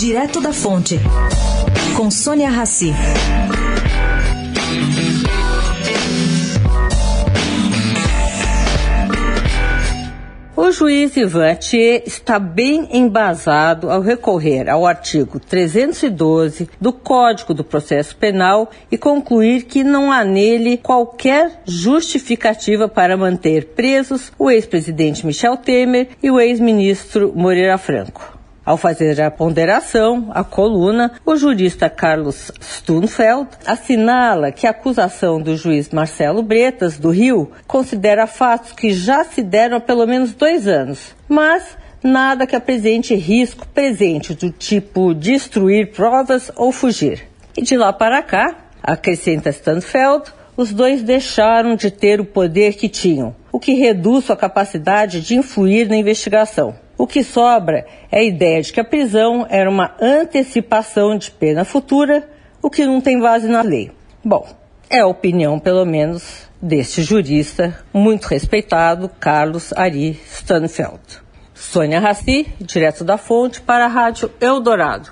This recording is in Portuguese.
Direto da Fonte, com Sônia Rassi. O juiz Ivan Thier está bem embasado ao recorrer ao artigo 312 do Código do Processo Penal e concluir que não há nele qualquer justificativa para manter presos o ex-presidente Michel Temer e o ex-ministro Moreira Franco. Ao fazer a ponderação, a coluna, o jurista Carlos Stunfeld assinala que a acusação do juiz Marcelo Bretas, do Rio, considera fatos que já se deram há pelo menos dois anos, mas nada que apresente risco presente do tipo destruir provas ou fugir. E de lá para cá, acrescenta Stanfeld, os dois deixaram de ter o poder que tinham, o que reduz sua capacidade de influir na investigação. O que sobra é a ideia de que a prisão era uma antecipação de pena futura, o que não tem base na lei. Bom, é a opinião, pelo menos, deste jurista muito respeitado, Carlos Ari Stanfeld. Sônia Raci, direto da fonte, para a Rádio Eldorado.